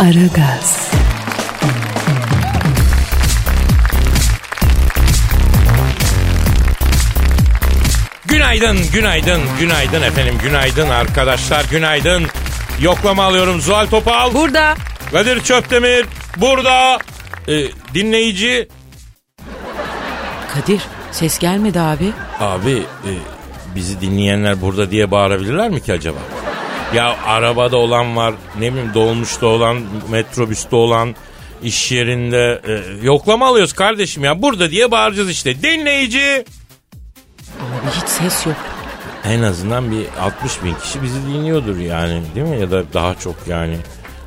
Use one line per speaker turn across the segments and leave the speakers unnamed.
Aragaz,
Günaydın, günaydın, günaydın efendim, günaydın arkadaşlar, günaydın. Yoklama alıyorum Zuhal Topal.
Burada.
Kadir Çöptemir burada. Ee, dinleyici
Kadir ses gelmedi abi.
Abi e, bizi dinleyenler burada diye bağırabilirler mi ki acaba? Ya arabada olan var, ne bileyim dolmuşta olan, metrobüste olan, iş yerinde e, yoklama alıyoruz kardeşim ya. Burada diye bağıracağız işte. Dinleyici.
Abi hiç ses yok.
En azından bir 60 bin kişi bizi dinliyordur yani değil mi? Ya da daha çok yani.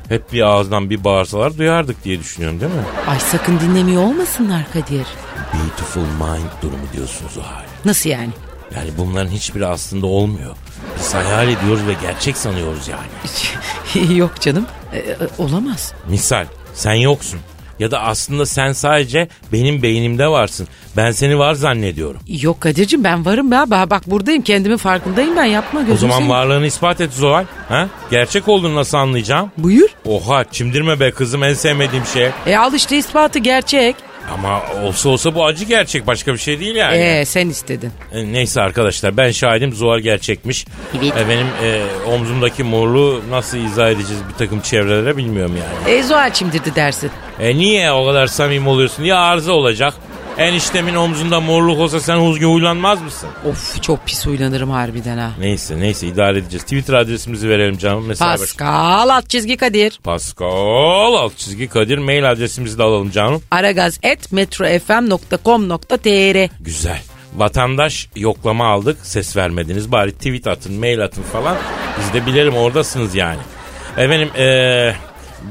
Hep bir ağızdan bir bağırsalar duyardık diye düşünüyorum değil mi?
Ay sakın dinlemiyor olmasınlar Kadir.
Beautiful mind durumu diyorsunuz o hali.
Nasıl yani?
Yani bunların hiçbiri aslında olmuyor. Biz hayal ediyoruz ve gerçek sanıyoruz yani.
yok canım. Ee, e, olamaz.
Misal sen yoksun. Ya da aslında sen sadece benim beynimde varsın. Ben seni var zannediyorum.
Yok Kadir'cim ben varım ya. Bak, buradayım kendimin farkındayım ben yapma gözüm
O zaman
seveyim.
varlığını ispat et Zuhal. Ha? Gerçek olduğunu nasıl anlayacağım?
Buyur.
Oha çimdirme be kızım en sevmediğim şey.
E al işte ispatı gerçek.
Ama olsa olsa bu acı gerçek başka bir şey değil yani.
Ee sen istedin.
E, Neyse arkadaşlar ben şahidim Zuhal gerçekmiş.
Evet.
E, benim e, omzumdaki morluğu nasıl izah edeceğiz bir takım çevrelere bilmiyorum yani.
E Zuhal çimdirdi dersin.
E niye o kadar samimi oluyorsun? Ya arıza olacak. Eniştemin omzunda morluk olsa sen huzgu huylanmaz mısın?
Of çok pis uylanırım harbiden ha.
Neyse neyse idare edeceğiz. Twitter adresimizi verelim canım. Mesela
Pascal alt çizgi Kadir.
Pascal alt çizgi Kadir mail adresimizi de alalım canım.
Aragaz et metrofm.com.tr
Güzel. Vatandaş yoklama aldık ses vermediniz. Bari tweet atın mail atın falan. Biz de bilelim oradasınız yani. Efendim eee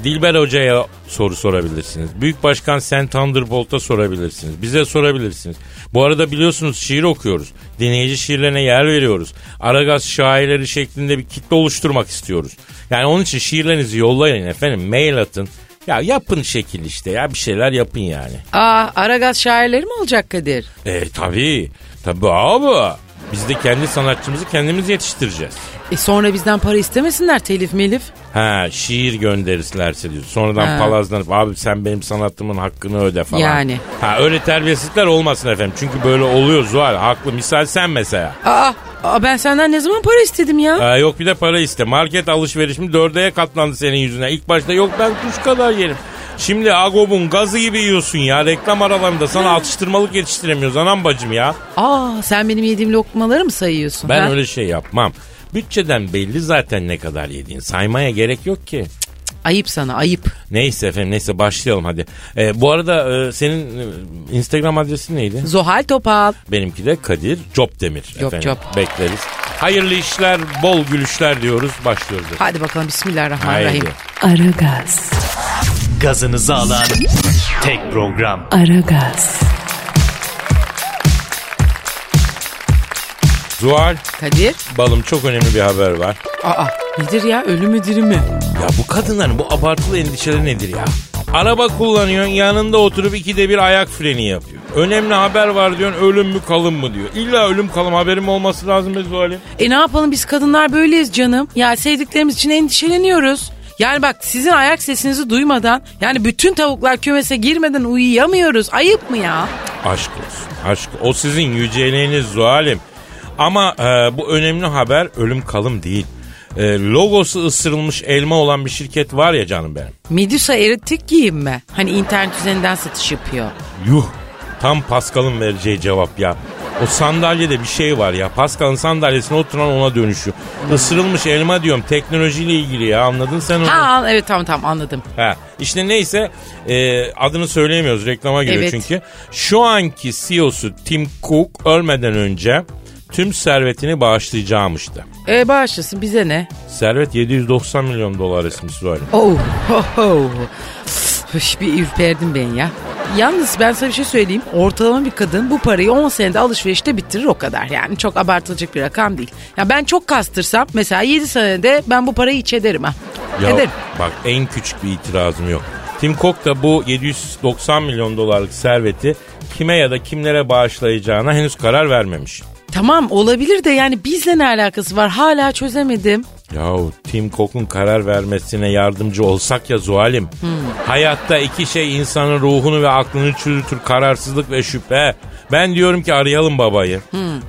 Dilber Hoca'ya soru sorabilirsiniz. Büyük Başkan Sen Thunderbolt'a sorabilirsiniz. Bize sorabilirsiniz. Bu arada biliyorsunuz şiir okuyoruz. Dinleyici şiirlerine yer veriyoruz. Aragaz şairleri şeklinde bir kitle oluşturmak istiyoruz. Yani onun için şiirlerinizi yollayın efendim. Mail atın. Ya yapın şekil işte ya bir şeyler yapın yani.
Aa Aragaz şairleri mi olacak Kadir?
E tabii. Tabii abi. Biz de kendi sanatçımızı kendimiz yetiştireceğiz.
E sonra bizden para istemesinler telif melif.
Ha şiir gönderirlerse diyor. Sonradan
Ha.
palazlanıp abi sen benim sanatımın hakkını öde falan.
Yani.
Ha öyle terbiyesizlikler olmasın efendim. Çünkü böyle oluyor Zuhal. Haklı. Misal sen mesela.
Aa, aa ben senden ne zaman para istedim ya?
Ha, yok bir de para iste. Market alışverişim dördeye katlandı senin yüzüne. İlk başta yok ben kuş kadar yerim. Şimdi Agob'un gazı gibi yiyorsun ya. Reklam aralarında sana atıştırmalık yetiştiremiyoruz anam bacım ya.
Aa sen benim yediğim lokmaları mı sayıyorsun?
Ben
ha?
öyle şey yapmam. Bütçeden belli zaten ne kadar yediğin. Saymaya gerek yok ki.
Ayıp sana ayıp.
Neyse efendim neyse başlayalım hadi. Ee, bu arada e, senin e, Instagram adresin neydi?
Zohal Topal.
Benimki de Kadir Copdemir.
Cop,
efendim.
cop.
Bekleriz. Hayırlı işler, bol gülüşler diyoruz. Başlıyoruz. efendim.
Hadi bakalım Bismillahirrahmanirrahim.
Haydi.
Aragaz.
gazınızı alan tek program.
Aragaz.
Zuhal,
Kadir.
balım çok önemli bir haber var.
Aa nedir ya ölü mü diri mi?
Ya bu kadınların bu abartılı endişeleri nedir ya? Araba kullanıyorsun yanında oturup ikide bir ayak freni yapıyor. Önemli haber var diyorsun ölüm mü kalım mı diyor. İlla ölüm kalım haberim olması lazım be Zuhal'im.
E ne yapalım biz kadınlar böyleyiz canım. Ya sevdiklerimiz için endişeleniyoruz. Yani bak sizin ayak sesinizi duymadan yani bütün tavuklar kümese girmeden uyuyamıyoruz. Ayıp mı ya?
Aşk olsun. Aşk. O sizin yüceliğiniz Zuhal'im. Ama e, bu önemli haber ölüm kalım değil. E, logosu ısırılmış elma olan bir şirket var ya canım benim.
Medusa eritik giyim mi? Hani internet üzerinden satış yapıyor.
Yuh. Tam Pascal'ın vereceği cevap ya. O sandalyede bir şey var ya. Pascal'ın sandalyesine oturan ona dönüşüyor. Isırılmış elma diyorum. Teknolojiyle ilgili ya. Anladın sen onu?
Ha evet tamam tamam anladım.
Ha, işte neyse e, adını söyleyemiyoruz reklama giriyor
Evet.
çünkü. Şu anki CEO'su Tim Cook ölmeden önce tüm servetini bağışlayacağımıştı.
E bağışlasın bize ne?
Servet 790 milyon dolar resmi Zuhal'im.
Oh, oh, oh. Üf, bir ürperdim ben ya. Yalnız ben sana bir şey söyleyeyim. Ortalama bir kadın bu parayı 10 senede alışverişte bitirir o kadar. Yani çok abartılacak bir rakam değil. Ya ben çok kastırsam mesela 7 senede ben bu parayı iç ederim ha.
Ya
Ederim.
bak en küçük bir itirazım yok. Tim Cook da bu 790 milyon dolarlık serveti kime ya da kimlere bağışlayacağına henüz karar vermemiş.
Tamam olabilir de yani bizle ne alakası var hala çözemedim.
Yahu Tim Cook'un karar vermesine yardımcı olsak ya Zuhal'im. Hayatta iki şey insanın ruhunu ve aklını çürütür kararsızlık ve şüphe. Ben diyorum ki arayalım babayı.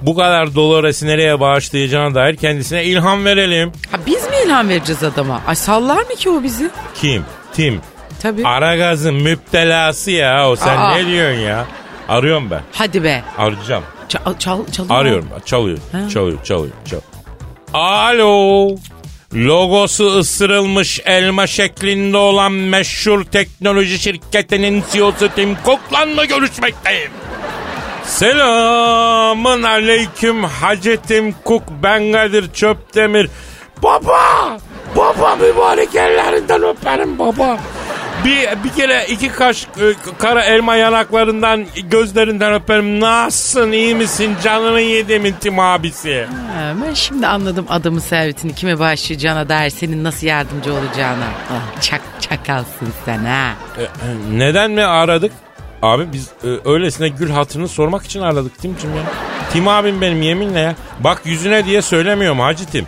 Bu kadar Dolores'i nereye bağışlayacağına dair kendisine ilham verelim.
Ha biz mi ilham vereceğiz adama? Ay sallar mı ki o bizi?
Kim? Tim.
Tabii.
Aragaz'ın müptelası ya o. Sen
Aa.
ne diyorsun ya? Arıyorum ben.
Hadi be.
Arayacağım.
Çal, çal, çalıyor.
Arıyorum. Çalıyor.
Ha.
Çalıyor. Çalıyor. Çalıyor. Alo. Logosu ısırılmış elma şeklinde olan meşhur teknoloji şirketinin CEO'su Tim Cook'la görüşmekteyim? Selamın aleyküm Hacı Tim Cook ben Kadir Çöptemir. Baba! Baba mübarek ellerinden öperim baba. Bir, bir kere iki kaş e, kara elma yanaklarından gözlerinden öperim. Nasılsın iyi misin canını yedim Tim abisi.
Ha, ben şimdi anladım adamın servetini kime bağışlayacağına dair senin nasıl yardımcı olacağına. Ah, çak çakalsın sen ha.
E, e, neden mi aradık? Abi biz e, öylesine gül hatırını sormak için aradık Tim'cim ya. Tim abim benim yeminle ya. Bak yüzüne diye söylemiyorum Hacı Tim.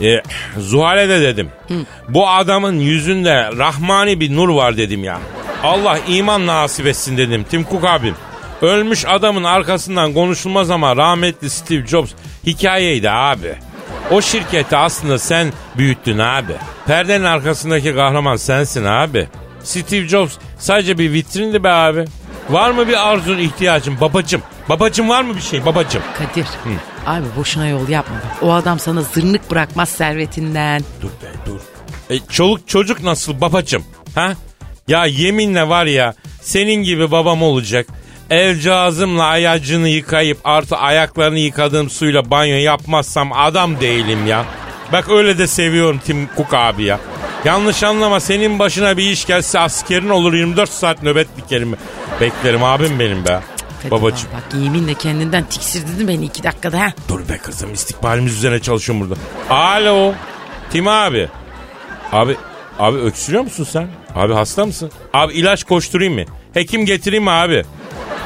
E, Zuhal'e de dedim. Bu adamın yüzünde rahmani bir nur var dedim ya. Allah iman nasip etsin dedim Tim Cook abim. Ölmüş adamın arkasından konuşulmaz ama rahmetli Steve Jobs hikayeydi abi. O şirketi aslında sen büyüttün abi. Perdenin arkasındaki kahraman sensin abi. Steve Jobs sadece bir vitrindi be abi. Var mı bir arzun ihtiyacın babacım? Babacım var mı bir şey babacım?
Kadir abi boşuna yol yapma. O adam sana zırnık bırakmaz servetinden.
Dur be dur. E, çoluk çocuk nasıl babacım? Ha? Ya yeminle var ya senin gibi babam olacak. El cihazımla ayacını yıkayıp artı ayaklarını yıkadığım suyla banyo yapmazsam adam değilim ya. Bak öyle de seviyorum Tim Cook abi ya. Yanlış anlama senin başına bir iş gelse askerin olur 24 saat nöbet dikerim. Beklerim abim benim be.
Kadir
Babacım.
Bak yeminle kendinden tiksindirdin beni iki dakikada ha.
Dur be kızım istikbalimiz üzerine çalışıyorum burada. Alo. Tim abi. Abi abi öksürüyor musun sen? Abi hasta mısın? Abi ilaç koşturayım mı? Hekim getireyim mi abi?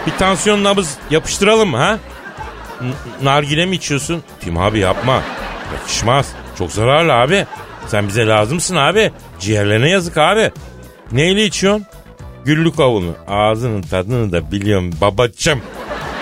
Bir tansiyon nabız yapıştıralım mı ha? N- nargile mi içiyorsun? Tim abi yapma. Yakışmaz. Çok zararlı abi. Sen bize lazımsın abi. Ciğerlerine yazık abi. Neyle içiyorsun? Güllük avunu. Ağzının tadını da biliyorum babacım.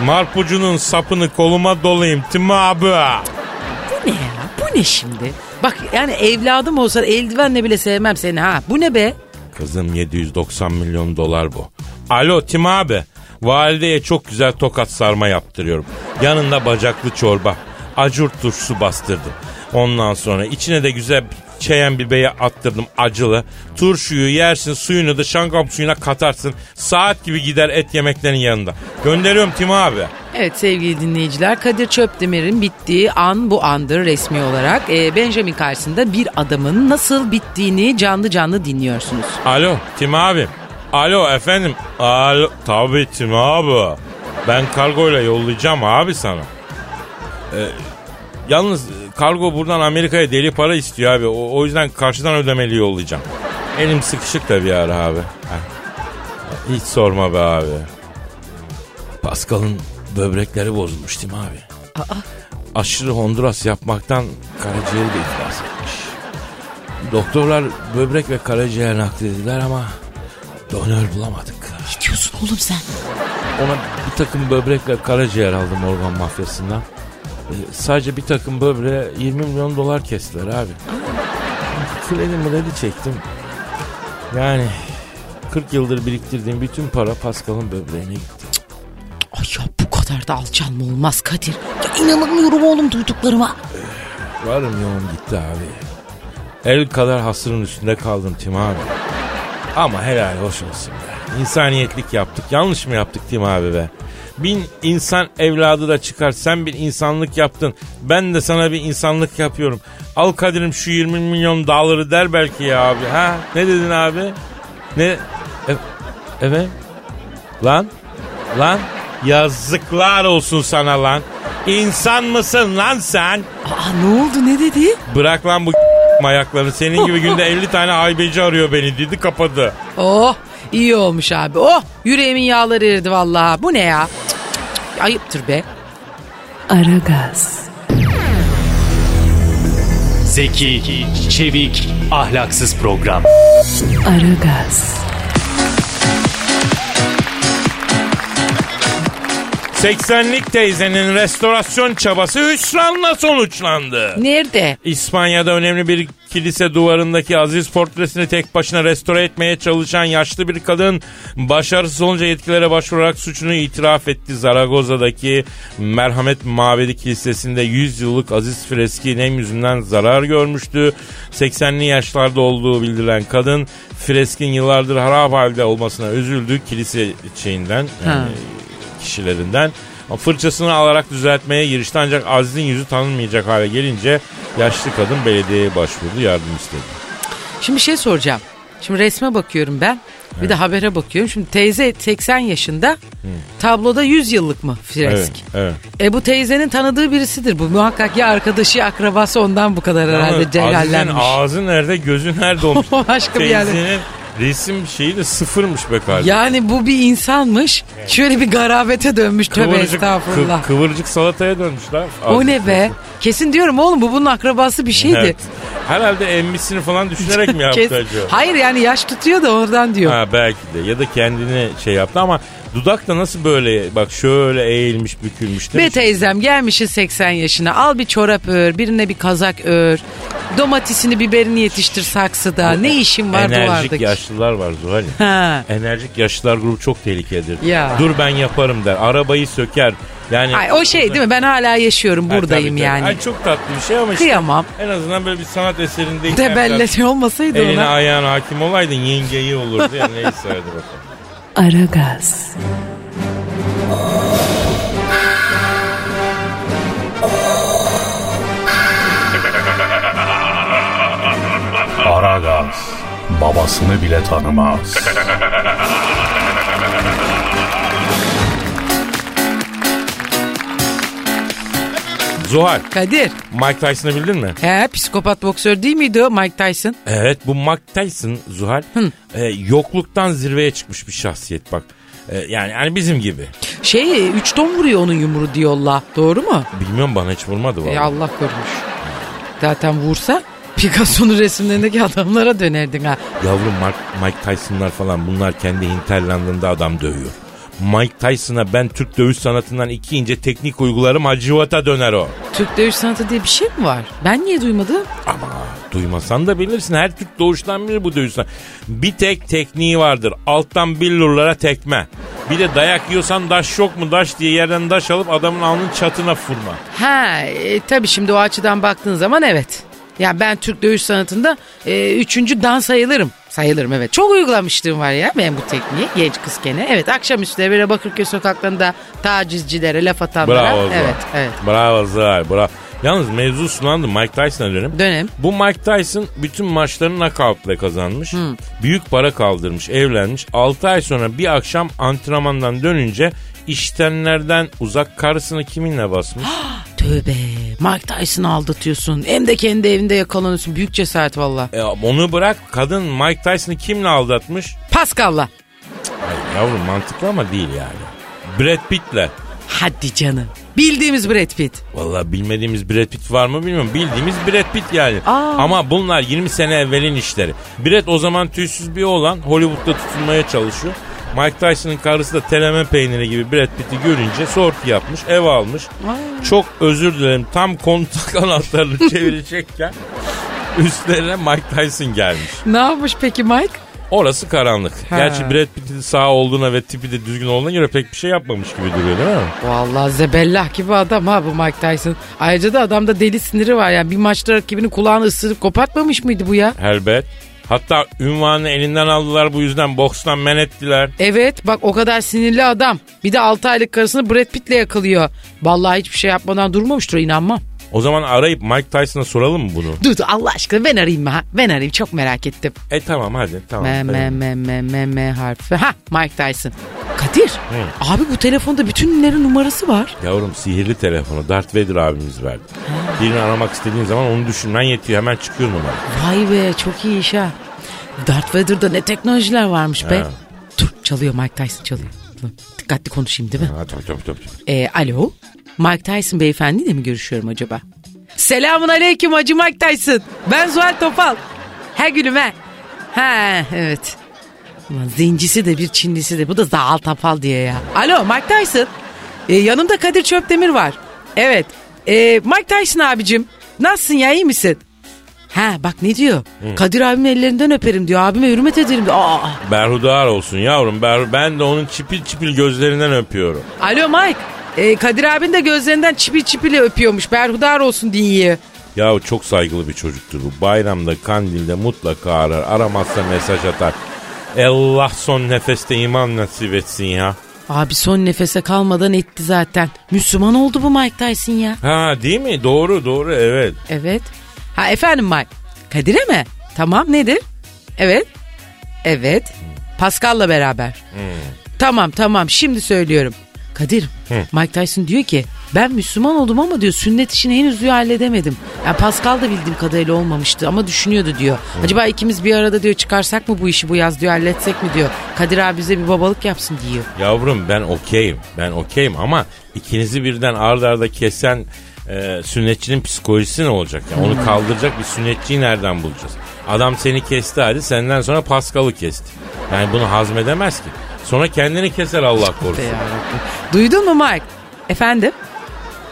Marpucunun sapını koluma dolayayım Tim abi.
Bu ne ya? Bu ne şimdi? Bak yani evladım olsa eldivenle bile sevmem seni ha. Bu ne be?
Kızım 790 milyon dolar bu. Alo Tim abi. Valideye çok güzel tokat sarma yaptırıyorum. Yanında bacaklı çorba. Acurt turşusu bastırdım. Ondan sonra içine de güzel çeyen biberi attırdım acılı. Turşuyu yersin suyunu da şangap suyuna katarsın. Saat gibi gider et yemeklerin yanında. Gönderiyorum Tim abi.
Evet sevgili dinleyiciler Kadir Çöpdemir'in bittiği an bu andır resmi olarak. Ee, Benjamin karşısında bir adamın nasıl bittiğini canlı canlı dinliyorsunuz.
Alo Tim abi. Alo efendim. Alo. Tabii Tim abi. Ben kargoyla yollayacağım abi sana. Ee, yalnız kargo buradan Amerika'ya deli para istiyor abi. O, o yüzden karşıdan ödemeli yollayacağım. Elim sıkışık da bir ara abi. Hiç sorma be abi. Pascal'ın böbrekleri bozulmuş değil mi abi? Aşırı Honduras yapmaktan karaciğeri de iflas etmiş. Doktorlar böbrek ve karaciğer naklediler ama donör bulamadık.
Ne diyorsun oğlum sen?
Ona bir takım böbrek ve karaciğer aldım organ mafyasından. Sadece bir takım böbreğe 20 milyon dolar kestiler abi. Kredi mredi çektim. Yani 40 yıldır biriktirdiğim bütün para Pascal'ın böbreğine gitti.
Ay ya bu kadar da alçalma olmaz Kadir. Ya inanamıyorum oğlum duyduklarıma.
Varım yoğun gitti abi. El kadar hasırın üstünde kaldım Tim abi. Ama helal hoş olsun be. İnsaniyetlik yaptık. Yanlış mı yaptık Tim abi be? Bin insan evladı da çıkar. Sen bir insanlık yaptın. Ben de sana bir insanlık yapıyorum. Al Kadir'im şu 20 milyon doları der belki ya abi. Ha? Ne dedin abi? Ne? E- evet. Lan? Lan? Yazıklar olsun sana lan. İnsan mısın lan sen?
Aa ne oldu ne dedi?
Bırak lan bu ayaklarını. Senin gibi günde 50 tane haybeci arıyor beni dedi kapadı.
Oh iyi olmuş abi. Oh yüreğimin yağları eridi vallahi. Bu ne ya? Ayıptır be.
Aragaz,
Zeki, çevik, ahlaksız program.
Aragaz,
80'lik teyzenin restorasyon çabası hüsranla sonuçlandı.
Nerede?
İspanya'da önemli bir kilise duvarındaki aziz portresini tek başına restore etmeye çalışan yaşlı bir kadın başarısız olunca yetkilere başvurarak suçunu itiraf etti. Zaragoza'daki Merhamet Mabedi Kilisesi'nde 100 yıllık aziz freski nem yüzünden zarar görmüştü. 80'li yaşlarda olduğu bildirilen kadın freskin yıllardır harap halde olmasına üzüldü. Kilise şeyinden yani kişilerinden fırçasını alarak düzeltmeye girişti ancak Aziz'in yüzü tanınmayacak hale gelince yaşlı kadın belediyeye başvurdu yardım istedi.
Şimdi bir şey soracağım. Şimdi resme bakıyorum ben. Bir de habere bakıyorum. Şimdi teyze 80 yaşında. Tabloda 100 yıllık mı fresk?
Evet, evet.
E bu teyzenin tanıdığı birisidir bu. Muhakkak ya arkadaşı ya akrabası ondan bu kadar herhalde
Ama Aziz'in
celallenmiş.
ağzı nerede gözü nerede olmuş.
Başka bir yerde.
Resim şeyi de sıfırmış be kardeşim.
Yani bu bir insanmış. Şöyle bir garabete dönmüş tövbe estağfurullah.
kı- kıvırcık salataya dönmüşler.
o ne be? Kesin diyorum oğlum bu bunun akrabası bir şeydi.
Evet. Herhalde emmisini falan düşünerek mi yaptı
Kes-
acaba?
Hayır yani yaş tutuyor da oradan diyor.
Ha belki de ya da kendini şey yaptı ama dudak da nasıl böyle bak şöyle eğilmiş bükülmüş
Be teyzem gelmişiz 80 yaşına al bir çorap ör birine bir kazak ör. Domatesini biberini yetiştir saksıda. Ne işin var
Enerjik
duvardaki?
yaşlılar var Zuhal.
Ha.
Enerjik yaşlılar grubu çok tehlikelidir.
Ya.
Dur ben yaparım der. Arabayı söker. Yani
Ay, o şey değil mi ben hala yaşıyorum buradayım
tabii, tabii.
yani.
Ay, çok tatlı bir şey ama işte
Kıyamam.
en azından böyle bir sanat eserindeyken
Debelleti olmasaydı
eline
ona.
ayağına hakim olaydın yenge iyi olurdu ya neyse hadi bakalım.
Aragaz,
Aragaz babasını bile tanımaz.
Zuhal
Kadir.
Mike Tyson'ı bildin mi?
He psikopat boksör değil miydi o Mike Tyson?
Evet bu Mike Tyson Zuhal e, yokluktan zirveye çıkmış bir şahsiyet bak. E, yani yani bizim gibi.
Şey 3 ton vuruyor onun yumruğu diyorlar. Doğru mu?
Bilmiyorum bana hiç vurmadı vallahi.
Ya Allah korumuş. Zaten vursa Picasso'nun resimlerindeki adamlara dönerdin ha.
Yavrum Mark, Mike Tyson'lar falan bunlar kendi hinterlandında adam dövüyor. Mike Tyson'a ben Türk dövüş sanatından iki ince teknik uygularım hacivata döner o.
Türk dövüş sanatı diye bir şey mi var? Ben niye duymadım?
Ama duymasan da bilirsin her Türk doğuştan bilir bu dövüş sanatı. Bir tek tekniği vardır alttan billurlara tekme. Bir de dayak yiyorsan daş yok mu daş diye yerden daş alıp adamın alnının çatına vurma.
Ha e, tabii şimdi o açıdan baktığın zaman evet. Ya ben Türk dövüş sanatında e, üçüncü dan sayılırım. Sayılırım evet. Çok uygulamışlığım var ya ben bu tekniği genç kız gene. Evet akşamüstü böyle Bakırköy sokaklarında tacizcilere laf atanlara.
Bravo Zuhal.
Evet evet.
Bravo Zuhal bravo. Yalnız mevzu sulandı Mike Tyson'a dönelim.
Dönem.
Bu Mike Tyson bütün maçlarını knockout'la kazanmış. Büyük para kaldırmış, evlenmiş. 6 ay sonra bir akşam antrenmandan dönünce iştenlerden uzak karısını kiminle basmış?
Tövbe Mike Tyson'ı aldatıyorsun. Hem de kendi evinde yakalanıyorsun. Büyük cesaret valla.
e, onu bırak kadın Mike Tyson'ı kimle aldatmış?
Pascal'la.
Ay yavrum mantıklı ama değil yani. Brad Pitt'le.
Hadi canım. Bildiğimiz Brad Pitt.
Vallahi bilmediğimiz Brad Pitt var mı bilmiyorum. Bildiğimiz Brad Pitt yani.
Aa.
Ama bunlar 20 sene evvelin işleri. Brad o zaman tüysüz bir oğlan Hollywood'da tutunmaya çalışıyor. Mike Tyson'ın karısı da teleme peyniri gibi Brad Pitt'i görünce sorti yapmış, ev almış. Çok özür dilerim tam kontak anahtarını çevirecekken üstlerine Mike Tyson gelmiş.
Ne yapmış peki Mike?
Orası karanlık.
Ha.
Gerçi Brad Pitt'in sağ olduğuna ve tipi de düzgün olduğuna göre pek bir şey yapmamış gibi duruyor değil mi?
Vallahi zebellah gibi adam ha bu Mike Tyson. Ayrıca da adamda deli siniri var yani. Bir maçta rakibinin kulağını ısırıp kopartmamış mıydı bu ya?
Elbet. Hatta ünvanı elinden aldılar bu yüzden bokstan men ettiler.
Evet bak o kadar sinirli adam. Bir de 6 aylık karısını Brad Pitt'le yakalıyor. Vallahi hiçbir şey yapmadan durmamıştır inanmam.
O zaman arayıp Mike Tyson'a soralım mı bunu?
Dur dur Allah aşkına ben arayayım mı ha? Ben arayayım çok merak ettim.
E tamam hadi tamam.
M,
Hadi.
M, M, M, M, M harfi. Ha Mike Tyson. Kadir. Abi bu telefonda bütün ünlülerin numarası var.
Yavrum sihirli telefonu Darth Vader abimiz verdi. Birini aramak istediğin zaman onu düşünmen yetiyor hemen çıkıyor numara.
Vay be çok iyi iş ha. Darth Vader'da ne teknolojiler varmış be.
Ha.
Dur çalıyor Mike Tyson çalıyor. Dur, Dikkatli konuşayım değil mi?
Ha, tabii, tabii, tabii.
Ee, alo. Mike Tyson beyefendiyle mi görüşüyorum acaba? Selamun aleyküm Hacı Mike Tyson. Ben Zuhal Topal. He gülüm he. Ha evet. Ulan zencisi de bir Çinlisi de bu da Zuhal Topal diye ya. Alo Mike Tyson. Ee, yanımda Kadir Çöptemir var. Evet. Ee, Mike Tyson abicim. Nasılsın ya iyi misin? Ha bak ne diyor? Kadir abimin ellerinden öperim diyor. Abime hürmet ederim diyor. Aa.
Berhudar olsun yavrum. Ber, ben de onun çipil çipil gözlerinden öpüyorum.
Alo Mike. Ee, Kadir abin de gözlerinden çipil çipili öpüyormuş. Berhudar olsun diye.
Yahu çok saygılı bir çocuktur bu. Bayramda, kandilde mutlaka arar. Aramazsa mesaj atar. Allah son nefeste iman nasip etsin ya.
Abi son nefese kalmadan etti zaten. Müslüman oldu bu Mike Tyson ya.
Ha değil mi? Doğru doğru evet.
Evet. Ha efendim Mike. Kadir'e mi? Tamam nedir? Evet. Evet. Pascal'la beraber. Tamam tamam şimdi söylüyorum. Kadir Mike Tyson diyor ki ben Müslüman oldum ama diyor sünnet işini henüz diyor halledemedim. Yani Pascal da bildiğim kadarıyla olmamıştı ama düşünüyordu diyor. Acaba ikimiz bir arada diyor çıkarsak mı bu işi bu yaz diyor halletsek mi diyor. Kadir abi bize bir babalık yapsın diyor.
Yavrum ben okeyim. Ben okeyim ama ikinizi birden arda arda kesen e, sünnetçinin psikolojisi ne olacak? Yani onu kaldıracak bir sünnetçiyi nereden bulacağız? Adam seni kesti hadi senden sonra Paskal'ı kesti. Yani bunu hazmedemez ki. Sonra kendini keser Allah korusun.
Duydun mu Mike? Efendim?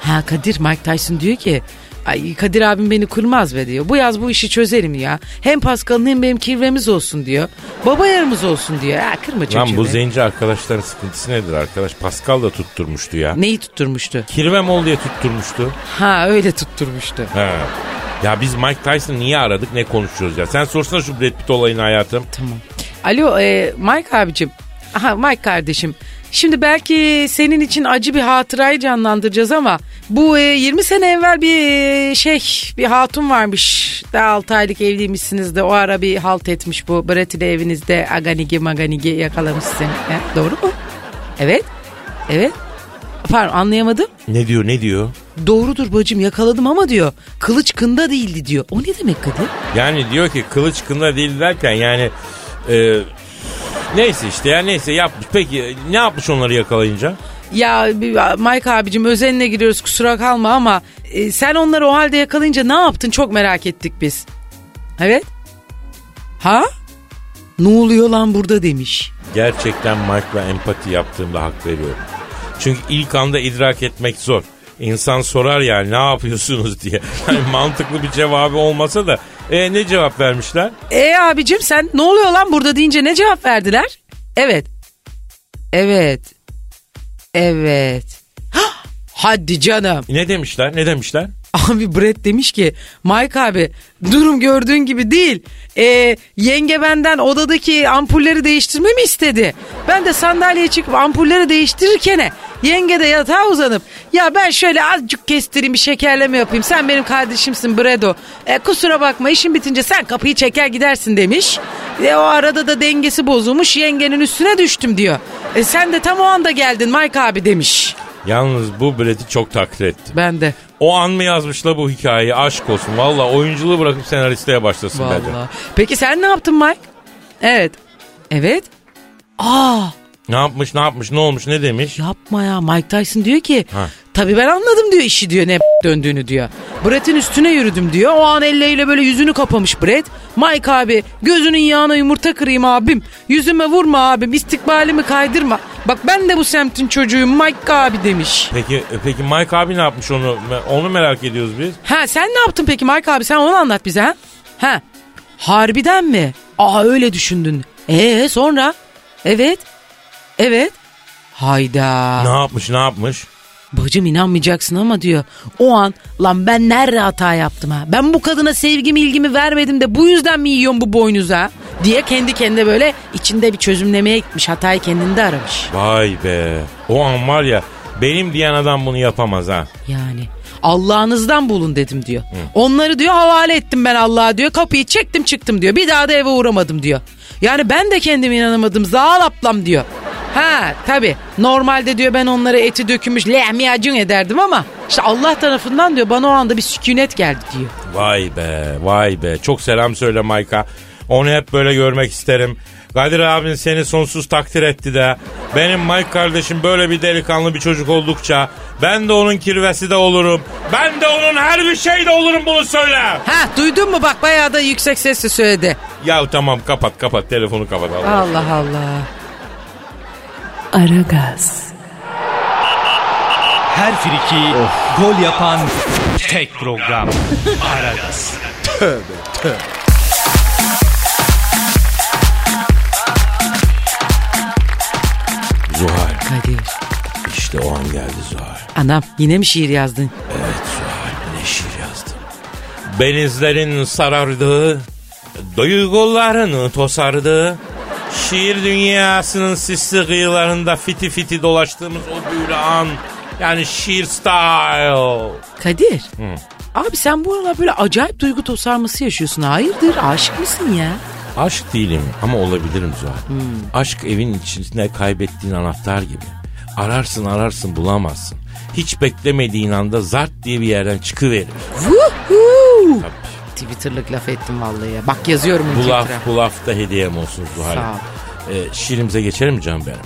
Ha Kadir Mike Tyson diyor ki Ay Kadir abim beni kırmaz be diyor. Bu yaz bu işi çözerim ya. Hem Pascal'ın hem benim kirvemiz olsun diyor. Baba yarımız olsun diyor. Ha kırma çocuğu.
Lan bu
be.
zenci arkadaşların sıkıntısı nedir arkadaş? Pascal da tutturmuştu ya.
Neyi tutturmuştu?
Kirvem ol diye tutturmuştu.
Ha öyle tutturmuştu.
He. Ya biz Mike Tyson niye aradık ne konuşuyoruz ya? Sen sorsana şu Brad Pitt olayını hayatım.
Tamam. Alo e, Mike abicim. Aha Mike kardeşim. Şimdi belki senin için acı bir hatırayı canlandıracağız ama bu e, 20 sene evvel bir e, şey bir hatun varmış. Daha 6 aylık evliymişsiniz de o ara bir halt etmiş bu. Brett ile evinizde aganigi maganigi yakalamış seni. He, doğru mu? Evet. Evet. Pardon anlayamadım.
Ne diyor ne diyor?
Doğrudur bacım yakaladım ama diyor. Kılıç kında değildi diyor. O ne demek Kadir?
Yani diyor ki kılıç kında değil derken yani e, neyse işte ya neyse yapmış. Peki ne yapmış onları yakalayınca?
Ya Mike abicim özeline giriyoruz kusura kalma ama e, sen onları o halde yakalayınca ne yaptın çok merak ettik biz. Evet. Ha? Ne oluyor lan burada demiş.
Gerçekten Mike'la empati yaptığımda hak veriyorum. Çünkü ilk anda idrak etmek zor. İnsan sorar yani ne yapıyorsunuz diye. Yani mantıklı bir cevabı olmasa da e, ne cevap vermişler?
E abicim sen ne oluyor lan burada deyince ne cevap verdiler? Evet. Evet. Evet. Hadi canım.
Ne demişler? Ne demişler?
Abi Brett demiş ki Mike abi durum gördüğün gibi değil. Ee, yenge benden odadaki ampulleri değiştirmemi istedi. Ben de sandalyeye çıkıp ampulleri değiştirirken yenge de yatağa uzanıp ya ben şöyle azıcık kestireyim bir şekerleme yapayım. Sen benim kardeşimsin Bredo. E, kusura bakma işin bitince sen kapıyı çeker gidersin demiş. E, o arada da dengesi bozulmuş yengenin üstüne düştüm diyor. E, sen de tam o anda geldin Mike abi demiş.
Yalnız bu bileti çok takdir ettim.
Ben de.
O an mı yazmış la bu hikayeyi? Aşk olsun. Valla oyunculuğu bırakıp senaristliğe başlasın bence.
Vallahi. Peki sen ne yaptın Mike? Evet. Evet. Aa
Ne yapmış ne yapmış ne olmuş ne demiş?
yapma ya Mike Tyson diyor ki
Ha.
tabii ben anladım diyor işi diyor ne döndüğünü diyor. Brett'in üstüne yürüdüm diyor. O an elleriyle böyle yüzünü kapamış Brett. Mike abi gözünün yağına yumurta kırayım abim. Yüzüme vurma abim istikbalimi kaydırma. Bak ben de bu semtin çocuğuyum Mike abi demiş.
Peki e, peki Mike abi ne yapmış onu onu merak ediyoruz biz.
Ha sen ne yaptın peki Mike abi sen onu anlat bize ha? Ha harbiden mi? Aa öyle düşündün. Ee sonra? Evet. Evet. Hayda.
Ne yapmış ne yapmış?
Bacım inanmayacaksın ama diyor o an lan ben nerede hata yaptım ha? Ben bu kadına sevgimi ilgimi vermedim de bu yüzden mi yiyorum bu boynuza? Diye kendi kendine böyle içinde bir çözümlemeye gitmiş hatayı kendinde aramış.
Vay be. O an var ya benim diyen adam bunu yapamaz ha.
Yani Allah'ınızdan bulun dedim diyor. Onları diyor havale ettim ben Allah'a diyor. Kapıyı çektim çıktım diyor. Bir daha da eve uğramadım diyor. Yani ben de kendime inanamadım. Zal ablam diyor. Ha tabi normalde diyor ben onlara eti dökülmüş lehmiyacın ederdim ama işte Allah tarafından diyor bana o anda bir sükunet geldi diyor.
Vay be vay be. Çok selam söyle Mayka. Onu hep böyle görmek isterim. Kadir abin seni sonsuz takdir etti de. Benim Mike kardeşim böyle bir delikanlı bir çocuk oldukça ben de onun kirvesi de olurum. Ben de onun her bir şeyde olurum bunu söyle.
Ha duydun mu bak bayağı da yüksek sesle söyledi.
Ya tamam kapat kapat telefonu kapat. Allah.
Allah Allah.
Aragaz,
Her friki gol yapan tek program. Aragaz.
Zuhal
Kadir.
işte o an geldi Zuhal.
Anam yine mi şiir yazdın?
Evet Zuhal ne şiir yazdım. Benizlerin sarardığı, duygularını tosardı. Şiir dünyasının sisli kıyılarında fiti fiti dolaştığımız o büyülü an. Yani şiir style.
Kadir. Abi sen bu aralar böyle acayip duygu tosarması yaşıyorsun. Hayırdır aşık mısın ya?
Aşk değilim ama olabilirim Zuhal. Aşk evin içinde kaybettiğin anahtar gibi. Ararsın ararsın bulamazsın. Hiç beklemediğin anda zart diye bir yerden çıkıverir.
Woohoo! Twitter'lık laf ettim vallahi ya. Bak yazıyorum
Bu laf,
Twitter'a.
bu laf da hediyem olsun Zuhal.
Sağ ol.
Ee, şiirimize geçelim mi canım benim?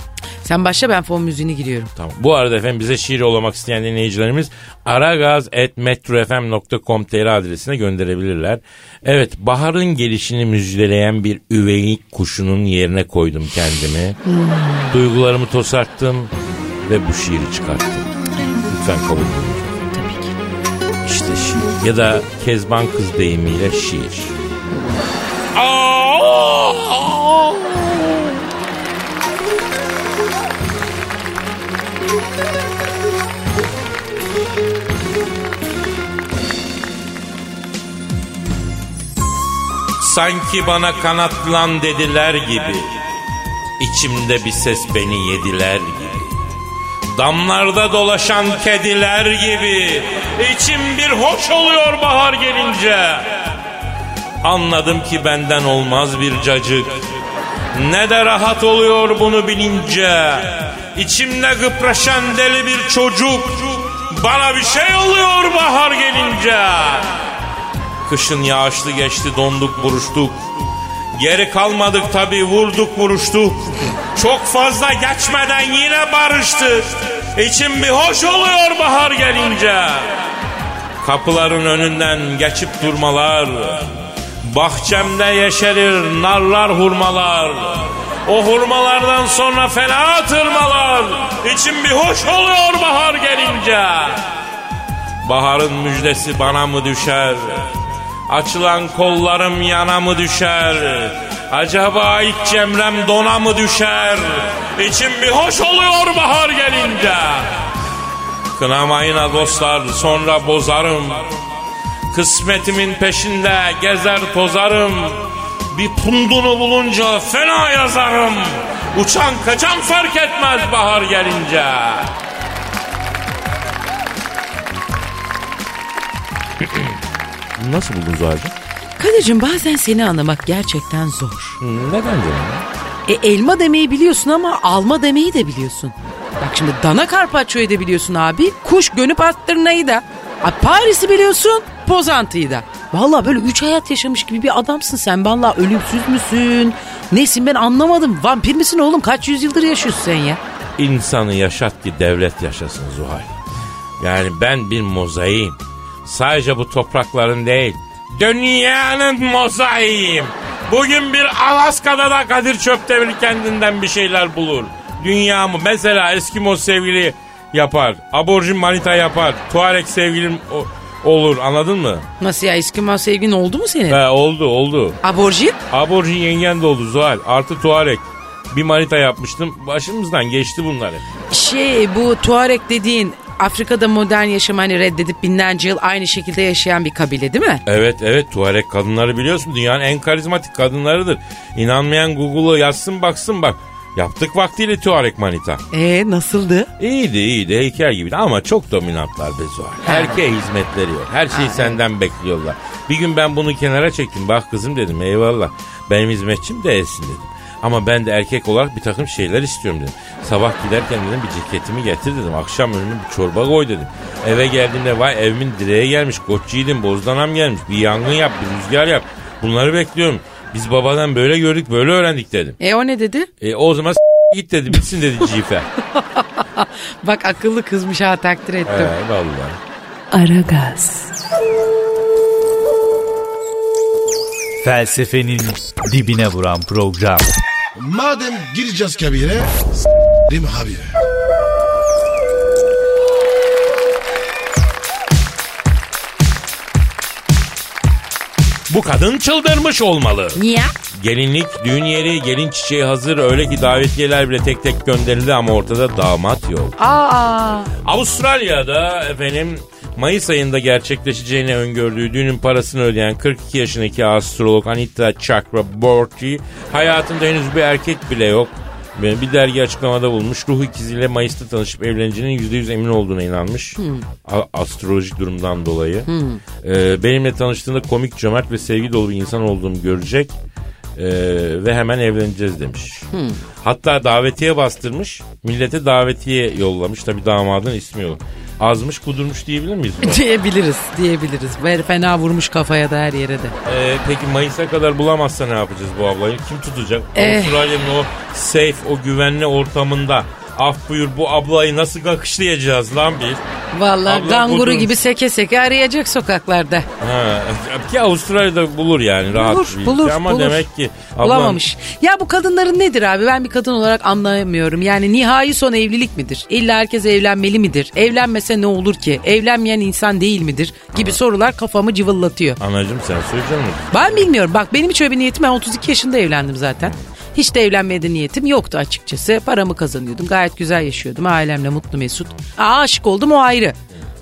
Sen başla ben fon müziğini giriyorum.
Tamam. Bu arada efendim bize şiir yollamak isteyen dinleyicilerimiz aragaz.metrofm.com.tr adresine gönderebilirler. Evet baharın gelişini müjdeleyen bir üveyik kuşunun yerine koydum kendimi. Duygularımı tosarttım ve bu şiiri çıkarttım. Lütfen kabul edin. İşte şiir. Ya da Kezban kız deyimiyle şiir. Sanki bana kanatlan dediler gibi İçimde bir ses beni yediler gibi Damlarda dolaşan kediler gibi İçim bir hoş oluyor bahar gelince. Anladım ki benden olmaz bir cacık. Ne de rahat oluyor bunu bilince. İçimde gıpraşan deli bir çocuk Bana bir şey oluyor bahar gelince. Kışın yağışlı geçti donduk buruştuk Geri kalmadık tabi vurduk vuruştuk Çok fazla geçmeden yine barıştık İçim bir hoş oluyor bahar gelince. Kapıların önünden geçip durmalar. Bahçemde yeşerir narlar hurmalar. O hurmalardan sonra fena tırmalar. İçim bir hoş oluyor bahar gelince. Baharın müjdesi bana mı düşer Açılan kollarım yana mı düşer? Acaba ilk cemrem dona mı düşer? İçim bir hoş oluyor bahar gelince. Kınamayın dostlar sonra bozarım. Kısmetimin peşinde gezer tozarım. Bir pundunu bulunca fena yazarım. Uçan kaçan fark etmez bahar gelince Nasıl buldun Zuhal'cığım?
Kadir'cim bazen seni anlamak gerçekten zor.
Neden canım?
E elma demeyi biliyorsun ama alma demeyi de biliyorsun. Bak şimdi dana karpaccio'yu da biliyorsun abi. Kuş gönüp attırnayı da. A, Paris'i biliyorsun pozantıyı da. Valla böyle üç hayat yaşamış gibi bir adamsın sen. Valla ölümsüz müsün? Nesin ben anlamadım. Vampir misin oğlum? Kaç yüzyıldır yaşıyorsun sen ya?
İnsanı yaşat ki devlet yaşasın Zuhal. Yani ben bir mozaiğim. Sadece bu toprakların değil, dünyanın mozaiğim. Bugün bir Alaska'da da Kadir Çöptemir kendinden bir şeyler bulur. Dünyamı mesela Eskimo sevgili yapar. Aborjin manita yapar. Tuareg sevgilim o- olur anladın mı?
Nasıl ya Eskimo sevgin oldu mu senin?
He, oldu oldu.
Aborjin?
Aborjin yengen de oldu Zuhal. Artı Tuareg. Bir manita yapmıştım. Başımızdan geçti bunları.
Şey bu Tuareg dediğin Afrika'da modern yaşamı hani reddedip binlerce yıl aynı şekilde yaşayan bir kabile değil mi?
Evet evet Tuareg kadınları biliyorsun dünyanın en karizmatik kadınlarıdır. İnanmayan Google'a yazsın baksın bak. Yaptık vaktiyle Tuareg manita.
Ee nasıldı?
İyiydi iyiydi heykel gibiydi ama çok dominantlar be Zuhal. Erkeğe hizmetleri yok. Her şeyi senden bekliyorlar. Bir gün ben bunu kenara çektim. Bak kızım dedim eyvallah. Benim hizmetçim değilsin dedim. Ama ben de erkek olarak bir takım şeyler istiyorum dedim. Sabah giderken dedim bir ceketimi getir dedim. Akşam önüme bir çorba koy dedim. Eve geldiğimde vay evimin direğe gelmiş. Koç yiğidim bozdanam gelmiş. Bir yangın yap bir rüzgar yap. Bunları bekliyorum. Biz babadan böyle gördük böyle öğrendik dedim.
E o ne dedi?
E, o zaman s- git dedi bitsin dedi cife.
Bak akıllı kızmış ha takdir ettim.
He vallahi.
Aragaz,
Felsefenin dibine vuran program.
Madem gireceğiz kabire s**rim abi.
Bu kadın çıldırmış olmalı.
Niye?
Gelinlik, düğün yeri, gelin çiçeği hazır. Öyle ki davetiyeler bile tek tek gönderildi ama ortada damat yok.
Aa.
Avustralya'da efendim Mayıs ayında gerçekleşeceğini öngördüğü düğünün parasını ödeyen 42 yaşındaki astrolog Anita Chakraborty hayatında henüz bir erkek bile yok. Bir dergi açıklamada bulmuş. Ruh ikiziyle Mayıs'ta tanışıp evleneceğinin %100 emin olduğuna inanmış. A- astrolojik durumdan dolayı. Ee, benimle tanıştığında komik, cömert ve sevgi dolu bir insan olduğumu görecek. Ee, ve hemen evleneceğiz demiş. Hatta davetiye bastırmış. Millete davetiye yollamış. Tabi damadın ismi yok. Azmış kudurmuş diyebilir miyiz?
diyebiliriz diyebiliriz. Fena vurmuş kafaya da her yere de.
Ee, peki Mayıs'a kadar bulamazsa ne yapacağız bu ablayı? Kim tutacak?
Eh.
Avustralya'nın o safe, o güvenli ortamında af buyur bu ablayı nasıl kakışlayacağız lan biz?
Vallahi
Abla
ganguru
budur.
gibi seke seke arayacak sokaklarda.
Ha, ki Avustralya'da bulur yani rahat
Bulur,
bir
bulur,
Ama
bulur.
demek ki ablam-
Bulamamış. Ya bu kadınların nedir abi? Ben bir kadın olarak anlayamıyorum. Yani nihai son evlilik midir? İlla herkes evlenmeli midir? Evlenmese ne olur ki? Evlenmeyen insan değil midir? Gibi sorular kafamı cıvıllatıyor.
Anacım sen söyleyecek misin?
Ben bilmiyorum. Bak benim hiç öyle bir niyetim. Ben 32 yaşında evlendim zaten. Hiç de evlenmeye de niyetim yoktu açıkçası. Paramı kazanıyordum. Gayet güzel yaşıyordum. Ailemle mutlu mesut. Aa, aşık oldum o ayrı.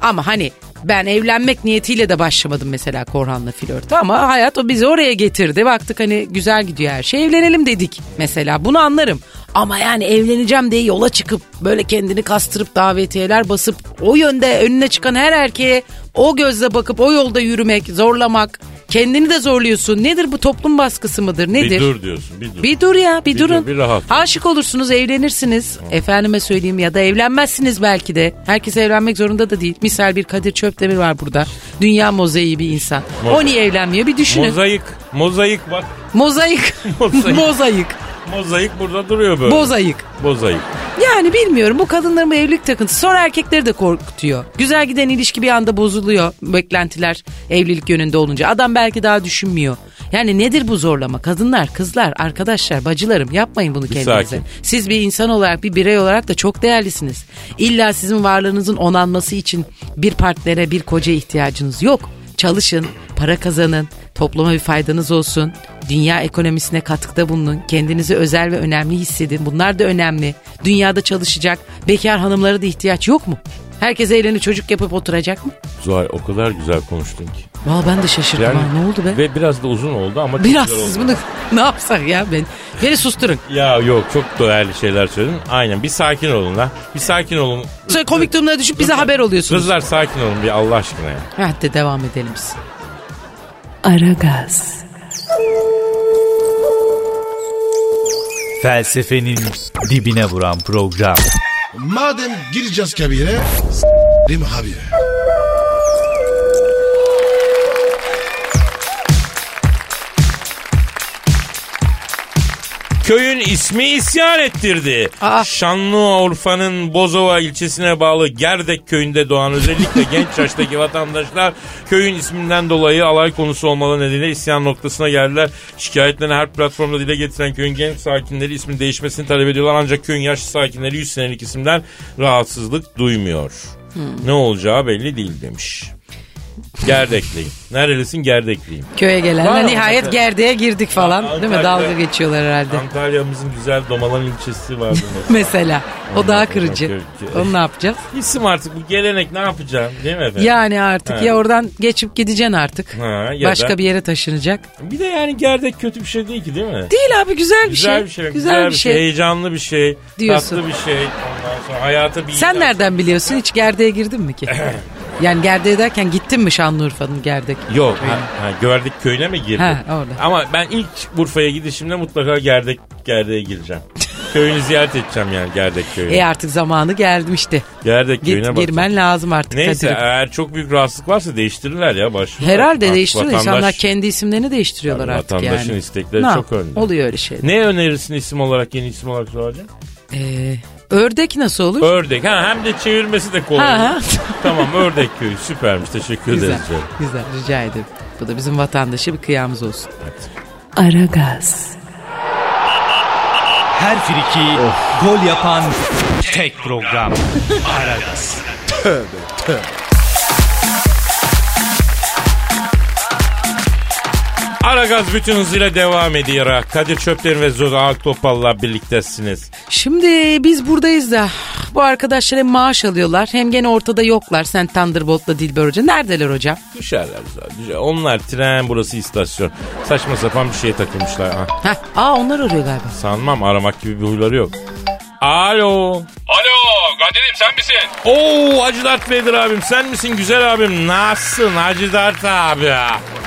Ama hani ben evlenmek niyetiyle de başlamadım mesela Korhan'la flörte ama hayat o bizi oraya getirdi. Baktık hani güzel gidiyor her şey evlenelim dedik mesela bunu anlarım. Ama yani evleneceğim diye yola çıkıp böyle kendini kastırıp davetiyeler basıp o yönde önüne çıkan her erkeğe o gözle bakıp o yolda yürümek, zorlamak, kendini de zorluyorsun. Nedir bu toplum baskısı mıdır nedir?
Bir dur diyorsun bir dur.
Bir dur ya bir,
Bir
durun.
dur, bir rahat.
Aşık olursunuz evlenirsiniz. Efendime söyleyeyim ya da evlenmezsiniz belki de. Herkes evlenmek zorunda da değil. Misal bir Kadir Çöpdemir var burada. Dünya mozaiği bir insan. O niye evlenmiyor bir düşünün.
Mozaik, mozaik bak.
Mozaik.
Mozaik.
Mozaik.
Mozaik burada duruyor böyle.
Mozaik.
Mozaik.
Yani bilmiyorum bu kadınların bu evlilik takıntısı sonra erkekleri de korkutuyor. Güzel giden ilişki bir anda bozuluyor. Beklentiler evlilik yönünde olunca. Adam belki daha düşünmüyor. Yani nedir bu zorlama? Kadınlar, kızlar, arkadaşlar, bacılarım yapmayın bunu kendinize.
sakin.
Siz bir insan olarak, bir birey olarak da çok değerlisiniz. İlla sizin varlığınızın onanması için bir partnere, bir koca ihtiyacınız yok. Çalışın, para kazanın, topluma bir faydanız olsun. Dünya ekonomisine katkıda bulunun. Kendinizi özel ve önemli hissedin. Bunlar da önemli. Dünyada çalışacak bekar hanımlara da ihtiyaç yok mu? Herkes evlenip çocuk yapıp oturacak mı?
Zuhal o kadar güzel konuştun ki.
Valla ben de şaşırdım
Yani-
ha. Ne oldu be?
Ve biraz da uzun oldu ama çok
Biraz
güzel
siz
oldu.
bunu ne yapsak ya ben? Beni susturun.
Ya yok çok değerli şeyler söyledin. Aynen bir sakin olun la. Bir sakin olun.
Sonra komik durumlara düşüp bize haber oluyorsunuz.
Kızlar sakin olun bir Allah aşkına ya.
Hadi devam edelim biz.
Aragaz,
Felsefenin dibine vuran program.
Madem gireceğiz kabire s**rim abi.
Köyün ismi isyan ettirdi.
Aa.
Şanlıurfa'nın Bozova ilçesine bağlı Gerdek köyünde doğan özellikle genç yaştaki vatandaşlar köyün isminden dolayı alay konusu olmalı nedeniyle isyan noktasına geldiler. Şikayetlerini her platformda dile getiren köyün genç sakinleri ismin değişmesini talep ediyorlar ancak köyün yaşlı sakinleri 100 senelik isimden rahatsızlık duymuyor. Ne olacağı belli değil demiş. Gerdekliyim. Nerelisin? Gerdekliyim.
Köye gelenler nihayet gerdeğe girdik falan.
Aa,
Değil mi?
Antalya-
Dalga geçiyorlar herhalde.
Antalya'mızın güzel Domalan ilçesi vardı mesela.
Mesela. O daha kırıcı. Onu ne yapacağız?
İsim artık bu gelenek ne yapacağım değil mi efendim?
Yani artık
Ha.
ya oradan geçip gideceksin artık.
Ha, ya
Başka
da-
bir yere taşınacak.
Bir de yani gerdek kötü bir şey değil ki değil mi?
Değil abi güzel bir
Güzel
şey.
bir şey,
Güzel, bir şey.
heyecanlı bir şey,
Diyorsun.
tatlı bir şey. Ondan sonra hayata bir
Sen nereden biliyorsun? Hiç gerdeğe girdin mi ki? yani gerdeğe derken gittin mi Şanlıurfa'nın gerdek?
Yok, ha, ha, Gördük köyüne mi girdin?
Ha, orada.
Ama ben ilk Urfa'ya gidişimde mutlaka Gerdek Gerdek'e gireceğim. Köyünü ziyaret edeceğim yani Gerdek köyünü.
E artık zamanı geldi işte.
Gerdek
Git
köyüne bakacağım.
girmen lazım artık.
Neyse
Kadir'im.
eğer çok büyük rahatsızlık varsa değiştirirler ya başlıyorlar.
Herhalde
Artık
değiştiriyor.
vatandaş-
İnsanlar kendi isimlerini değiştiriyorlar
Tabii,
artık
vatandaşın
yani.
istekleri
Ne
çok önde.
Oluyor öyle şeyler.
Ne önerirsin isim olarak yeni isim olarak soracağım?
Ee, ördek nasıl olur?
Ördek. Ha hem de çevirmesi de kolay.
Ha, ha.
tamam Ördek köyü süpermiş teşekkür
güzel,
ederiz. canım.
güzel rica ederim. Bu da bizim vatandaşa bir kıyamız olsun.
Aragaz,
Her friki gol yapan tek program. Aragaz.
Aragaz bütün hızıyla devam ediyor. Kadir Çöpten ve Zoda Aktopal'la birliktesiniz.
Şimdi biz buradayız da bu arkadaşlar hem maaş alıyorlar hem gene ortada yoklar. Sen Thunderbolt'la Dilber Hoca. Neredeler hocam?
Düşerler zaten. Onlar tren burası istasyon. Saçma sapan bir şeye takılmışlar. Ha.
Heh, aa onlar arıyor galiba.
Sanmam aramak gibi bir huyları yok. Alo.
Alo Kadir'im sen misin?
Oo Hacı Dert Vedir abim sen misin güzel abim? Nasılsın Hacı Dert abi?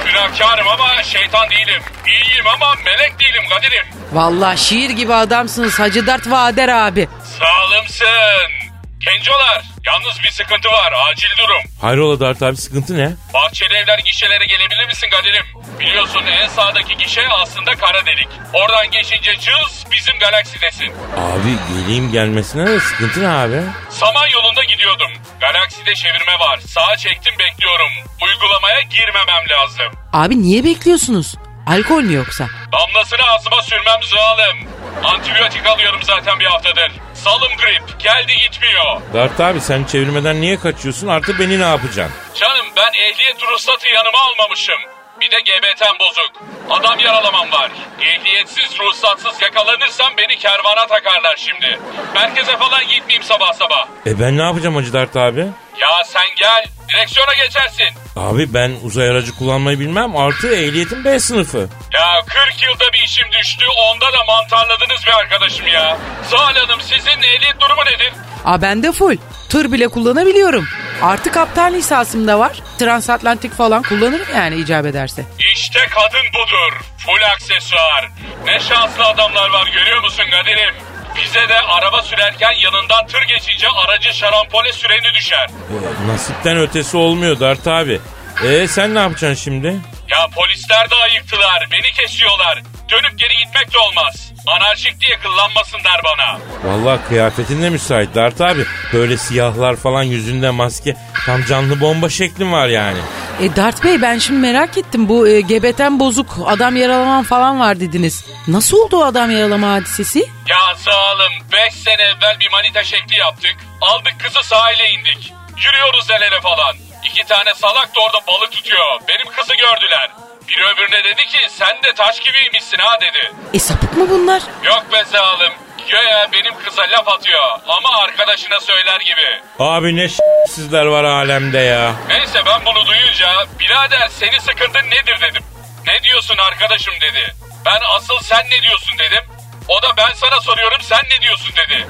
Günahkarım ama şeytan değilim. İyiyim ama melek değilim Kadir'im.
Vallahi şiir gibi adamsınız Hacı Dert Vader abi.
Sağlımsın. Gencolar yalnız bir sıkıntı var acil durum.
Hayrola Dert abi sıkıntı ne?
Bahçeli evler gişelere gelebilir misin Kadir'im? Biliyorsun en sağdaki gişe aslında kara delik. Oradan geçince cız bizim galaksidesin.
Abi geleyim gelmesine de sıkıntı ne abi?
Saman yolunda gidiyordum. Galakside çevirme var. Sağa çektim bekliyorum. Uygulamaya girmemem lazım.
Abi niye bekliyorsunuz? Alkol mü yoksa?
Damlasını ağzıma sürmem zalim. Antibiyotik alıyorum zaten bir haftadır. Salım grip. Geldi gitmiyor.
Dert abi sen çevirmeden niye kaçıyorsun artı beni ne yapacaksın?
Canım ben ehliyet ruhsatı yanıma almamışım. Bir de GBT'm bozuk. Adam yaralamam var. Ehliyetsiz ruhsatsız yakalanırsam beni kervana takarlar şimdi. Merkeze falan gitmeyeyim sabah sabah.
E ben ne yapacağım Hacı Dert abi?
Ya sen gel. Direksiyona geçersin.
Abi ben uzay aracı kullanmayı bilmem artı ehliyetim B sınıfı.
Ya 40 yılda bir işim düştü. Onda da mantarladınız be arkadaşım ya. Zuhal Hanım sizin ehliyet durumu nedir?
Aa ben de full. Tır bile kullanabiliyorum. Artık kaptan lisansım da var. Transatlantik falan kullanırım yani icap ederse.
İşte kadın budur. Full aksesuar. Ne şanslı adamlar var görüyor musun Kadir'im? Bize de araba sürerken yanından tır geçince aracı şarampole süreni düşer.
E, nasipten ötesi olmuyor Dert abi. E sen ne yapacaksın şimdi?
Ya polisler de ayıktılar. Beni kesiyorlar. Dönüp geri gitmek de olmaz. Anarşik diye kıllanmasınlar bana.
Vallahi kıyafetin de müsait Dert abi. Böyle siyahlar falan yüzünde maske. Tam canlı bomba şeklin var yani.
E Dart Bey ben şimdi merak ettim. Bu e, gebeten bozuk adam yaralaman falan var dediniz. Nasıl oldu o adam yaralama hadisesi?
Ya zalim 5 sene evvel bir manita şekli yaptık. Aldık kızı sahile indik. Yürüyoruz el ele falan. İki tane salak da orada balık tutuyor. Benim kızı gördüler. Biri öbürüne dedi ki sen de taş gibiymişsin ha dedi.
E sapık mı bunlar?
Yok be zalim. Göya benim kıza laf atıyor ama arkadaşına söyler gibi.
Abi ne sizler var alemde ya.
Neyse ben bunu duyunca birader seni sıkıntın nedir dedim. Ne diyorsun arkadaşım dedi. Ben asıl sen ne diyorsun dedim. O da ben sana soruyorum sen ne diyorsun dedi.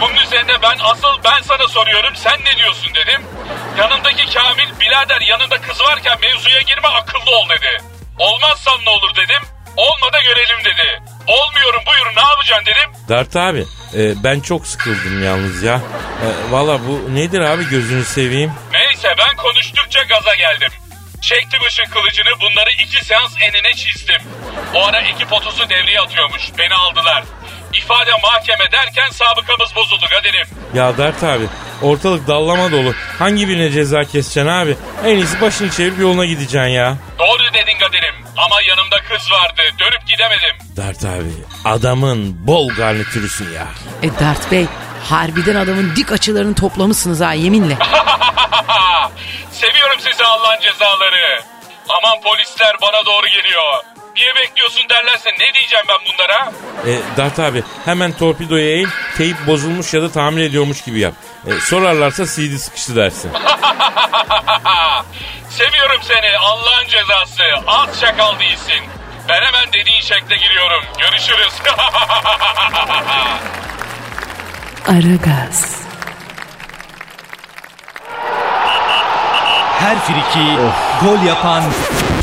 Bunun üzerine ben asıl ben sana soruyorum sen ne diyorsun dedim. Yanındaki Kamil birader yanında kız varken mevzuya girme akıllı ol dedi. Olmazsam ne olur dedim. Olma da görelim dedi. Olmuyorum buyur ne yapacaksın dedim.
Dert abi e, ben çok sıkıldım yalnız ya. E, Valla bu nedir abi gözünü seveyim.
Neyse ben konuştukça gaza geldim. Çektim ışın kılıcını bunları iki seans enine çizdim. O ara ekip otosu devreye atıyormuş. Beni aldılar. İfade mahkeme derken sabıkamız bozuldu Kadir'im.
Ya Dert abi ortalık dallama dolu. Hangi birine ceza keseceksin abi? En iyisi başını çevirip yoluna gideceksin ya.
Doğru dedin Kadir'im. Ama yanımda kız vardı. Dönüp gidemedim.
Dert abi adamın bol garnitürüsün ya.
E Dart Bey harbiden adamın dik açılarını toplamışsınız ha yeminle.
Seviyorum sizi Allah'ın cezaları. Aman polisler bana doğru geliyor. Niye bekliyorsun derlerse ne diyeceğim ben bunlara?
E, Dert abi hemen torpidoya eğil. Teyip bozulmuş ya da tamir ediyormuş gibi yap. E, sorarlarsa CD sıkıştı dersin.
Seviyorum seni Allah'ın cezası. Az şakal değilsin. Ben hemen dediğin şekle giriyorum. Görüşürüz.
Aragaz,
Her friki gol yapan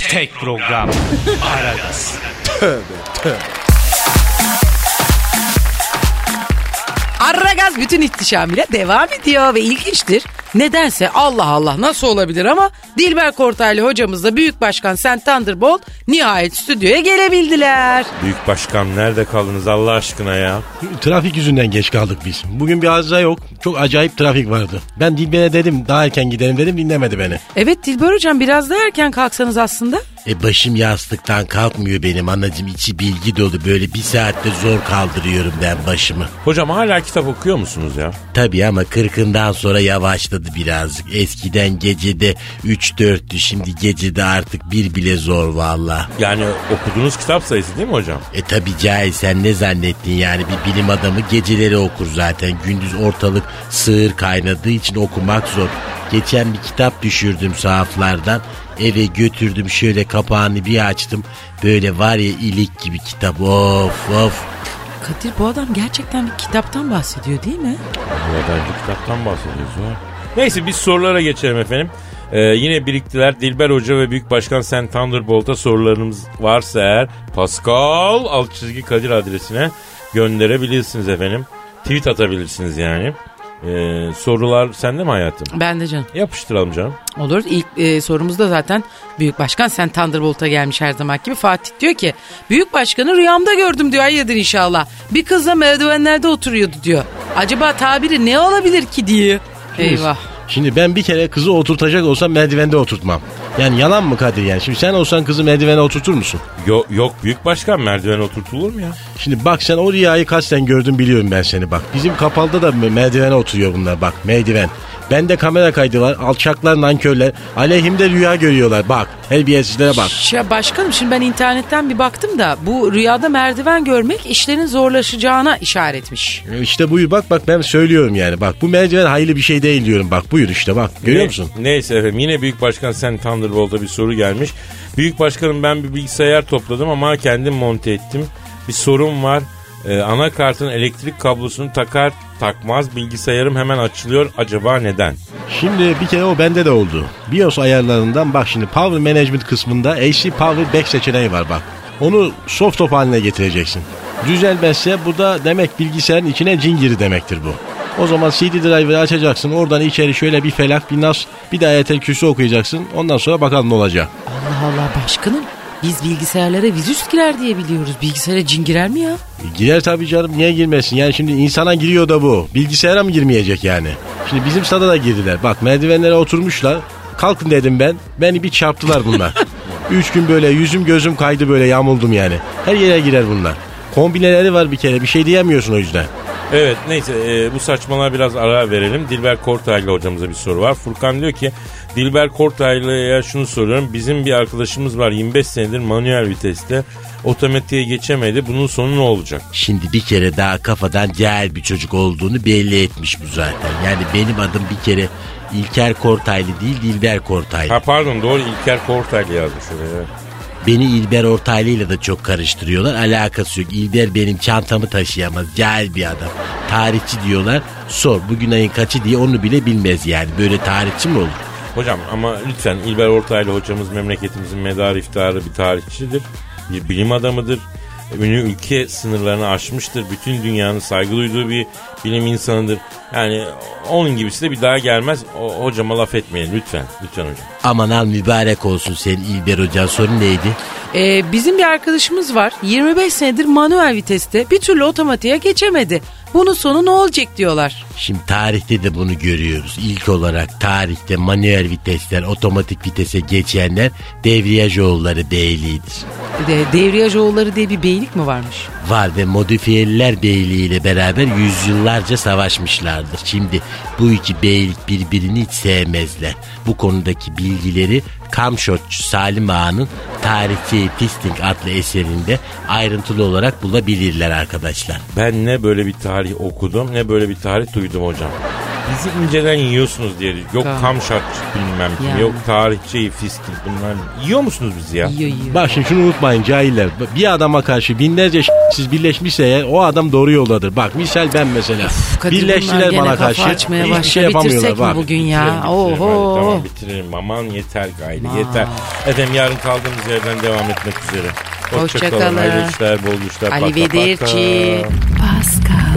tek program. Aragaz.
Arragaz bütün ihtişamıyla devam ediyor ve ilginçtir. Nedense Allah Allah nasıl olabilir ama Dilber Kortaylı hocamızla Büyük Başkan Sen Thunderbolt nihayet stüdyoya gelebildiler.
Büyük başkan nerede kaldınız Allah aşkına ya?
Trafik yüzünden geç kaldık biz. Bugün bir arıza yok. Çok acayip trafik vardı. Ben Dilber'e dedim daha erken gidelim dedim dinlemedi beni.
Evet Dilber hocam biraz da erken kalksanız aslında.
E başım yastıktan kalkmıyor benim anacım içi bilgi dolu böyle bir saatte zor kaldırıyorum ben başımı.
Hocam hala kitap okuyor musunuz ya?
Tabii ama kırkından sonra yavaşladı birazcık. Eskiden gecede 3-4'tü şimdi gecede artık bir bile zor valla.
Yani okuduğunuz kitap sayısı değil mi hocam?
E tabi cahil sen ne zannettin yani bir bilim adamı geceleri okur zaten. Gündüz ortalık sığır kaynadığı için okumak zor. Geçen bir kitap düşürdüm sahaflardan. Eve götürdüm şöyle kapağını bir açtım. Böyle var ya ilik gibi kitap of of.
Kadir bu adam gerçekten bir kitaptan bahsediyor değil mi?
Buradan bir kitaptan bahsediyoruz ya. Neyse biz sorulara geçelim efendim. Ee, yine biriktiler. Dilber Hoca ve Büyük Başkan Sen Thunderbolt'a sorularınız varsa eğer Pascal alt çizgi Kadir adresine gönderebilirsiniz efendim. Tweet atabilirsiniz yani. Ee, sorular sende mi hayatım?
Ben de canım.
Yapıştıralım canım.
Olur. İlk e, sorumuzda zaten Büyük Başkan sen Thunderbolt'a gelmiş her zaman gibi. Fatih diyor ki Büyük Başkan'ı rüyamda gördüm diyor. Hayırdır inşallah. Bir kızla merdivenlerde oturuyordu diyor. Acaba tabiri ne olabilir ki diye. Eyvah.
Şimdi ben bir kere kızı oturtacak olsam merdivende oturtmam. Yani yalan mı Kadir yani? Şimdi sen olsan kızı merdivene oturtur musun?
Yo, yok Büyük Başkan merdiven oturtulur mu ya?
Şimdi bak sen o rüyayı kaçten gördün biliyorum ben seni bak. Bizim kapalda da merdivene oturuyor bunlar bak merdiven. Bende kamera kaydı var. Alçaklar, nankörler. Aleyhimde rüya görüyorlar. Bak. Terbiyesizlere bak.
Ya başkanım şimdi ben internetten bir baktım da bu rüyada merdiven görmek işlerin zorlaşacağına işaretmiş.
İşte buyur bak bak ben söylüyorum yani. Bak bu merdiven hayırlı bir şey değil diyorum. Bak buyur işte bak. Görüyor
Ne-
musun?
Neyse efendim yine Büyük Başkan Sen Thunderbolt'a bir soru gelmiş. Büyük Başkanım ben bir bilgisayar topladım ama kendim monte ettim. Bir sorun var. Ee, anakartın elektrik kablosunu takar takmaz bilgisayarım hemen açılıyor. Acaba neden?
Şimdi bir kere o bende de oldu. BIOS ayarlarından bak şimdi Power Management kısmında AC Power Back seçeneği var bak. Onu soft top haline getireceksin. Düzelmezse bu da demek bilgisayarın içine cin giri demektir bu. O zaman CD driver'ı açacaksın. Oradan içeri şöyle bir felak bir nas bir de ayetel kürsü okuyacaksın. Ondan sonra bakalım ne olacak.
Allah Allah başkanım biz bilgisayarlara virüs girer diye biliyoruz. Bilgisayara cin girer mi ya?
E, Girer tabii canım niye girmesin yani şimdi insana giriyor da bu. Bilgisayara mı girmeyecek yani? Şimdi bizim stada da girdiler. Bak merdivenlere oturmuşlar. Kalkın dedim ben. Beni bir çarptılar bunlar. Üç gün böyle yüzüm gözüm kaydı böyle yamuldum yani. Her yere girer bunlar. Kombineleri var bir kere bir şey diyemiyorsun o yüzden.
Evet neyse e, bu saçmalığa biraz ara verelim. Dilber Kortaylı hocamıza bir soru var. Furkan diyor ki Dilber Kortaylı'ya şunu soruyorum. Bizim bir arkadaşımız var 25 senedir manuel viteste otomatiğe geçemedi. Bunun sonu ne olacak?
Şimdi bir kere daha kafadan cahil bir çocuk olduğunu belli etmiş bu zaten. Yani benim adım bir kere İlker Kortaylı değil Dilber Kortaylı.
Ha pardon doğru İlker Kortaylı yazmış oraya.
Beni İlber Ortaylı ile de çok karıştırıyorlar. Alakası yok. İlber benim çantamı taşıyamaz. Cahil bir adam. Tarihçi diyorlar. Sor bugün ayın kaçı diye onu bile bilmez yani. Böyle tarihçi mi olur?
Hocam ama lütfen İlber Ortaylı hocamız memleketimizin medarı iftiharı bir tarihçidir. Bir bilim adamıdır. Ünlü ülke sınırlarını aşmıştır. Bütün dünyanın saygı duyduğu bir bilim insanıdır. Yani onun gibisi de bir daha gelmez. O, hocama laf etmeyin lütfen. Lütfen hocam.
Aman al mübarek olsun senin İlber Hocan. Sorun neydi?
Ee, bizim bir arkadaşımız var 25 senedir manuel viteste bir türlü otomatiğe geçemedi. Bunun sonu ne olacak diyorlar.
Şimdi tarihte de bunu görüyoruz. İlk olarak tarihte manuel vitesler otomatik vitese geçenler devriyaj oğulları beyliğidir.
De, devriyaj oğulları diye bir beylik mi varmış?
Var ve modifiyeliler beyliği ile beraber yüzyıllarca savaşmışlardır. Şimdi bu iki beylik birbirini hiç sevmezler. Bu konudaki bilgileri Kamşotçu Salim Ağa'nın Tarihçi Pisting adlı eserinde ayrıntılı olarak bulabilirler arkadaşlar.
Ben ne böyle bir tarih okudum ne böyle bir tarih duydum hocam. Bizi inceden yiyorsunuz diye. Yok
Tamam.
kamşat bilmem kim.
Yani.
Yok tarihçi, fistik bunlar. Yiyor musunuz bizi ya?
Yiyor yiyor.
Bak şimdi şunu unutmayın cahiller. Bir adama karşı binlerce siz birleşmişse eğer o adam doğru yoldadır. Bak misal ben mesela.
Kadir
Birleştiler bana karşı.
açmaya
Hiçbir şey yapamıyorlar.
Bitirsek mi
Bak.
bugün
Bitirelim,
ya?
bitirelim.
Oho.
Hadi, tamam bitiririm. Aman yeter gayri yeter. Efendim yarın kaldığımız yerden devam etmek üzere. Hoşçakalın.
Hoşçakalın.
Hayırlı işler, bol işler.
Arrivederci.
paka.
Pascal,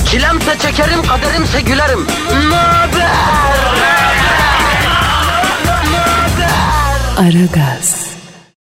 Çilemse çekerim, kaderimse gülerim. Möber!
Aragaz.